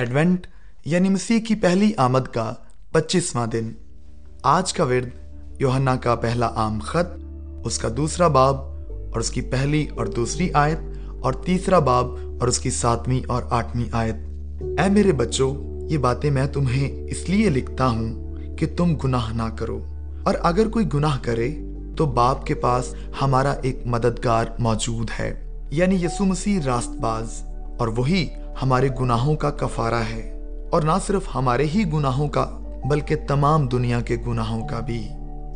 Advent یعنی مسیح کی پہلی آمد کا پچیسواں دن۔ آج کا ورد یوہنا کا پہلا عام خط، اس کا دوسرا باب اور اس کی پہلی اور دوسری آیت، اور تیسرا باب اور اس کی ساتویں اور آٹھویں آیت۔ اے میرے بچوں، یہ باتیں میں تمہیں اس لیے لکھتا ہوں کہ تم گناہ نہ کرو۔ اور اگر کوئی گناہ کرے، تو باپ کے پاس ہمارا ایک مددگار موجود ہے یعنی یسو مسیح راست باز اور وہی ہمارے گناہوں کا کفارہ ہے، اور نہ صرف ہمارے ہی گناہوں کا، بلکہ تمام دنیا کے گناہوں کا بھی۔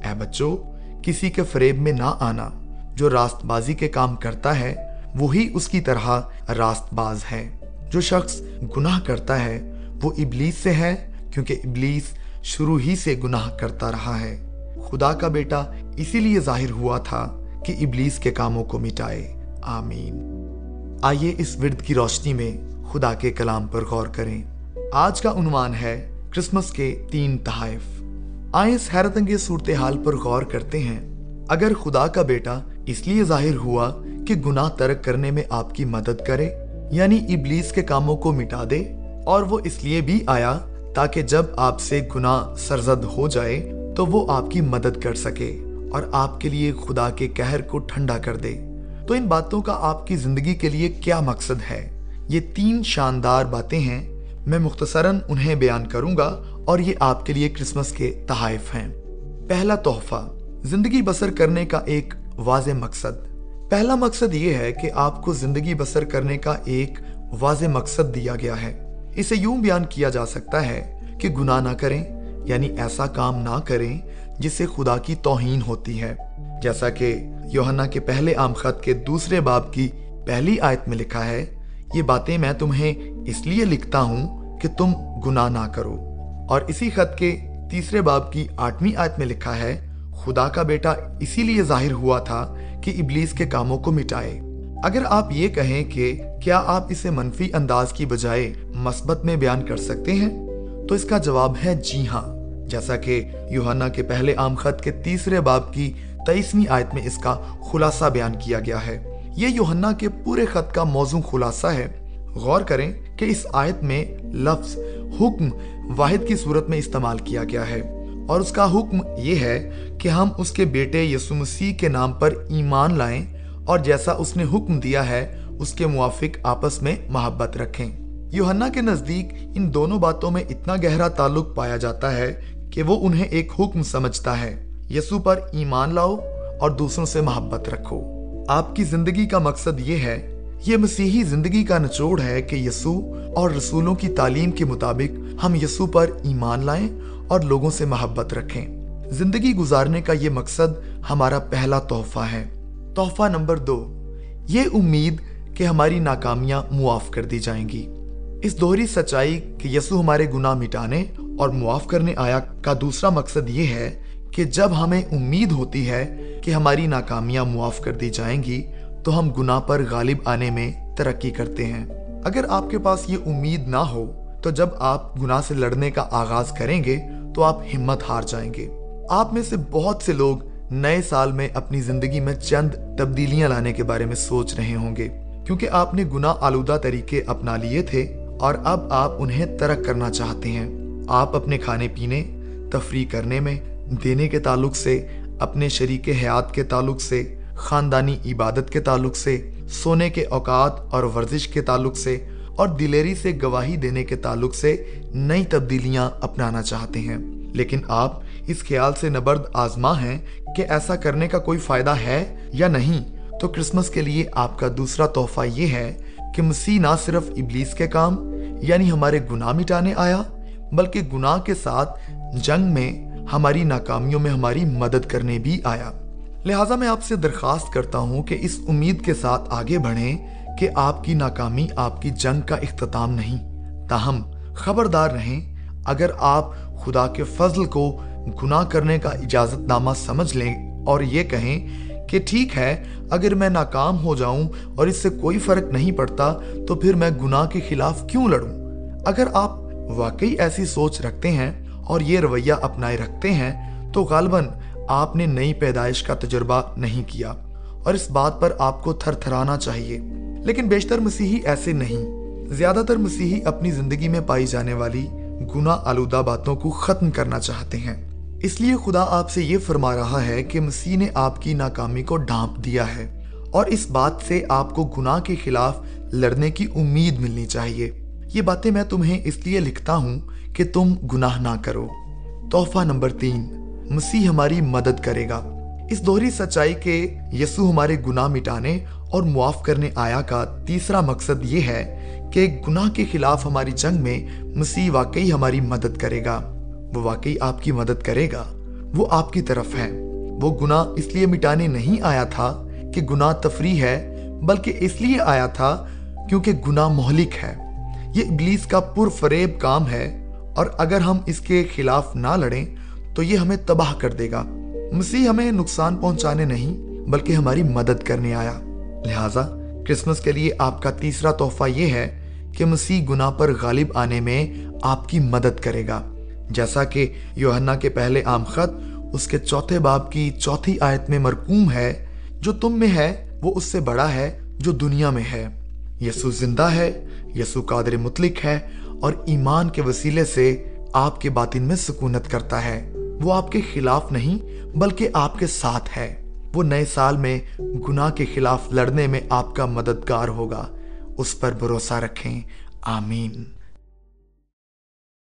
اے بچوں، کسی کے فریب میں نہ آنا۔ جو راست بازی کے کام کرتا ہے، وہی اس کی طرح راست باز ہے۔ جو شخص گناہ کرتا ہے، وہ ابلیس سے ہے، کیونکہ ابلیس شروع ہی سے گناہ کرتا رہا ہے۔ خدا کا بیٹا اسی لیے ظاہر ہوا تھا کہ ابلیس کے کاموں کو مٹائے۔ آمین۔ آئیے اس ورد کی روشنی میں خدا کے کلام پر غور کریں۔ آج کا عنوان ہے کرسمس کے تین تحائف۔ آئیں اس حیرت انگیز صورتحال پر غور کرتے ہیں۔ اگر خدا کا بیٹا اس لیے ظاہر ہوا کہ گناہ ترک کرنے میں آپ کی مدد کرے یعنی ابلیس کے کاموں کو مٹا دے، اور وہ اس لیے بھی آیا تاکہ جب آپ سے گناہ سرزد ہو جائے، تو وہ آپ کی مدد کر سکے اور آپ کے لیے خدا کے کہر کو ٹھنڈا کر دے۔ تو ان باتوں کا آپ کی زندگی کے لیے کیا مقصد ہے؟ یہ تین شاندار باتیں ہیں، میں مختصراً انہیں بیان کروں گا اور یہ آپ کے لیے کرسمس کے تحائف ہیں۔ پہلا تحفہ، زندگی بسر کرنے کا ایک واضح مقصد۔ پہلا مقصد یہ ہے کہ آپ کو زندگی بسر کرنے کا ایک واضح مقصد دیا گیا ہے۔ اسے یوں بیان کیا جا سکتا ہے کہ گناہ نہ کریں یعنی ایسا کام نہ کریں جس سے خدا کی توہین ہوتی ہے۔ جیسا کہ یوہنا کے پہلے عام خط کے دوسرے باب کی پہلی آیت میں لکھا ہے یہ باتیں میں تمہیں اس لیے لکھتا ہوں کہ تم گناہ نہ کرو۔ اور اسی خط کے تیسرے باب کی آٹھویں آیت میں لکھا ہے، خدا کا بیٹا اسی لیے ظاہر ہوا تھا کہ ابلیس کے کاموں کو مٹائے۔ اگر آپ یہ کہیں کہ کیا آپ اسے منفی انداز کی بجائے مثبت میں بیان کر سکتے ہیں؟ تو اس کا جواب ہے جی ہاں۔ جیسا کہ یوہنا کے پہلے عام خط کے تیسرے باب کی تیسویں آیت میں اس کا خلاصہ بیان کیا گیا ہے۔ یہ یوہنا کے پورے خط کا موضوع خلاصہ ہے۔ غور کریں کہ اس آیت میں لفظ حکم واحد کی صورت میں استعمال کیا گیا ہے۔ اور اس کا حکم یہ ہے کہ ہم اس کے بیٹے یسو مسیح کے نام پر ایمان لائیں اور جیسا اس نے حکم دیا ہے، اس کے موافق آپس میں محبت رکھیں۔ یوہنا کے نزدیک ان دونوں باتوں میں اتنا گہرا تعلق پایا جاتا ہے کہ وہ انہیں ایک حکم سمجھتا ہے۔ یسو پر ایمان لاؤ اور دوسروں سے محبت رکھو۔ آپ کی زندگی کا مقصد یہ ہے، یہ مسیحی زندگی کا نچوڑ ہے کہ یسو اور رسولوں کی تعلیم کے مطابق ہم یسو پر ایمان لائیں اور لوگوں سے محبت رکھیں۔ زندگی گزارنے کا یہ مقصد ہمارا پہلا تحفہ ہے۔ تحفہ نمبر دو، یہ امید کہ ہماری ناکامیاں معاف کر دی جائیں گی۔ اس دوہری سچائی کہ یسو ہمارے گناہ مٹانے اور معاف کرنے آیا کا دوسرا مقصد یہ ہے کہ جب ہمیں امید ہوتی ہے کہ ہماری ناکامیاں معاف کر دی جائیں گی، تو ہم گناہ پر غالب آنے میں ترقی کرتے ہیں۔ اگر آپ کے پاس یہ امید نہ ہو، تو جب آپ گناہ سے لڑنے کا آغاز کریں گے، تو آپ ہمت ہار جائیں گے۔ آپ میں سے بہت سے لوگ نئے سال میں اپنی زندگی میں چند تبدیلیاں لانے کے بارے میں سوچ رہے ہوں گے۔ کیونکہ آپ نے گناہ آلودہ طریقے اپنا لیے تھے، اور اب آپ انہیں ترک کرنا چاہتے ہیں۔ آپ اپنے کھانے پینے، تفریح کرنے میں دینے کے تعلق سے، اپنے شریک حیات کے تعلق سے، خاندانی عبادت کے تعلق سے، سونے کے اوقات اور ورزش کے تعلق سے اور دلیری سے گواہی دینے کے تعلق سے نئی تبدیلیاں اپنانا چاہتے ہیں۔ لیکن آپ اس خیال سے نبرد آزما ہیں کہ ایسا کرنے کا کوئی فائدہ ہے یا نہیں؟ تو کرسمس کے لیے آپ کا دوسرا تحفہ یہ ہے کہ مسیح نہ صرف ابلیس کے کام یعنی ہمارے گناہ مٹانے آیا، بلکہ گناہ کے ساتھ جنگ میں ہماری ناکامیوں میں ہماری مدد کرنے بھی آیا۔ لہٰذا میں آپ سے درخواست کرتا ہوں کہ اس امید کے ساتھ آگے بڑھیں کہ آپ کی ناکامی آپ کی جنگ کا اختتام نہیں۔ تاہم، خبردار رہیں، اگر آپ خدا کے فضل کو گناہ کرنے کا اجازت نامہ سمجھ لیں اور یہ کہیں کہ ٹھیک ہے، اگر میں ناکام ہو جاؤں اور اس سے کوئی فرق نہیں پڑتا، تو پھر میں گناہ کے خلاف کیوں لڑوں؟ اگر آپ واقعی ایسی سوچ رکھتے ہیں اور یہ رویہ اپنائے رکھتے ہیں، تو غالباً آپ نے نئی پیدائش کا تجربہ نہیں کیا اور اس بات پر آپ کو تھر تھرانا چاہیے۔ لیکن بیشتر مسیحی ایسے نہیں۔ زیادہ تر مسیحی اپنی زندگی میں پائی جانے والی گناہ آلودہ باتوں کو ختم کرنا چاہتے ہیں۔ اس لیے خدا آپ سے یہ فرما رہا ہے کہ مسیح نے آپ کی ناکامی کو ڈھانپ دیا ہے اور اس بات سے آپ کو گناہ کے خلاف لڑنے کی امید ملنی چاہیے۔ یہ باتیں میں تمہیں اس لیے لکھتا ہوں کہ تم گناہ نہ کرو۔ تحفہ نمبر تین، مسیح ہماری مدد کرے گا۔ اس دوہری سچائی کے یسو ہمارے گناہ مٹانے اور معاف کرنے آیا کا تیسرا مقصد یہ ہے کہ گناہ کے خلاف ہماری جنگ میں مسیح واقعی ہماری مدد کرے گا۔ وہ واقعی آپ کی مدد کرے گا۔ وہ آپ کی طرف ہے۔ وہ گناہ اس لیے مٹانے نہیں آیا تھا کہ گناہ تفریح ہے، بلکہ اس لیے آیا تھا کیونکہ گناہ مہلک ہے۔ یہ ابلیس کا پر فریب کام ہے اور اگر ہم اس کے خلاف نہ لڑیں تو یہ ہمیں تباہ کر دے گا۔ مسیح ہمیں نقصان پہنچانے نہیں بلکہ ہماری مدد کرنے آیا۔ لہٰذا کرسمس کے لیے آپ کا تیسرا تحفہ یہ ہے کہ مسیح گناہ پر غالب آنے میں آپ کی مدد کرے گا۔ جیسا کہ یوہنا کے پہلے عام خط اس کے چوتھے باب کی چوتھی آیت میں مرکوم ہے، جو تم میں ہے وہ اس سے بڑا ہے جو دنیا میں ہے۔ یسو زندہ ہے یسو قادر مطلق ہے اور ایمان کے وسیلے سے آپ کے باطن میں سکونت کرتا ہے۔ وہ آپ کے خلاف نہیں، بلکہ آپ کے ساتھ ہے۔ وہ نئے سال میں گناہ کے خلاف لڑنے میں آپ کا مددگار ہوگا۔ اس پر بھروسہ رکھیں۔ آمین۔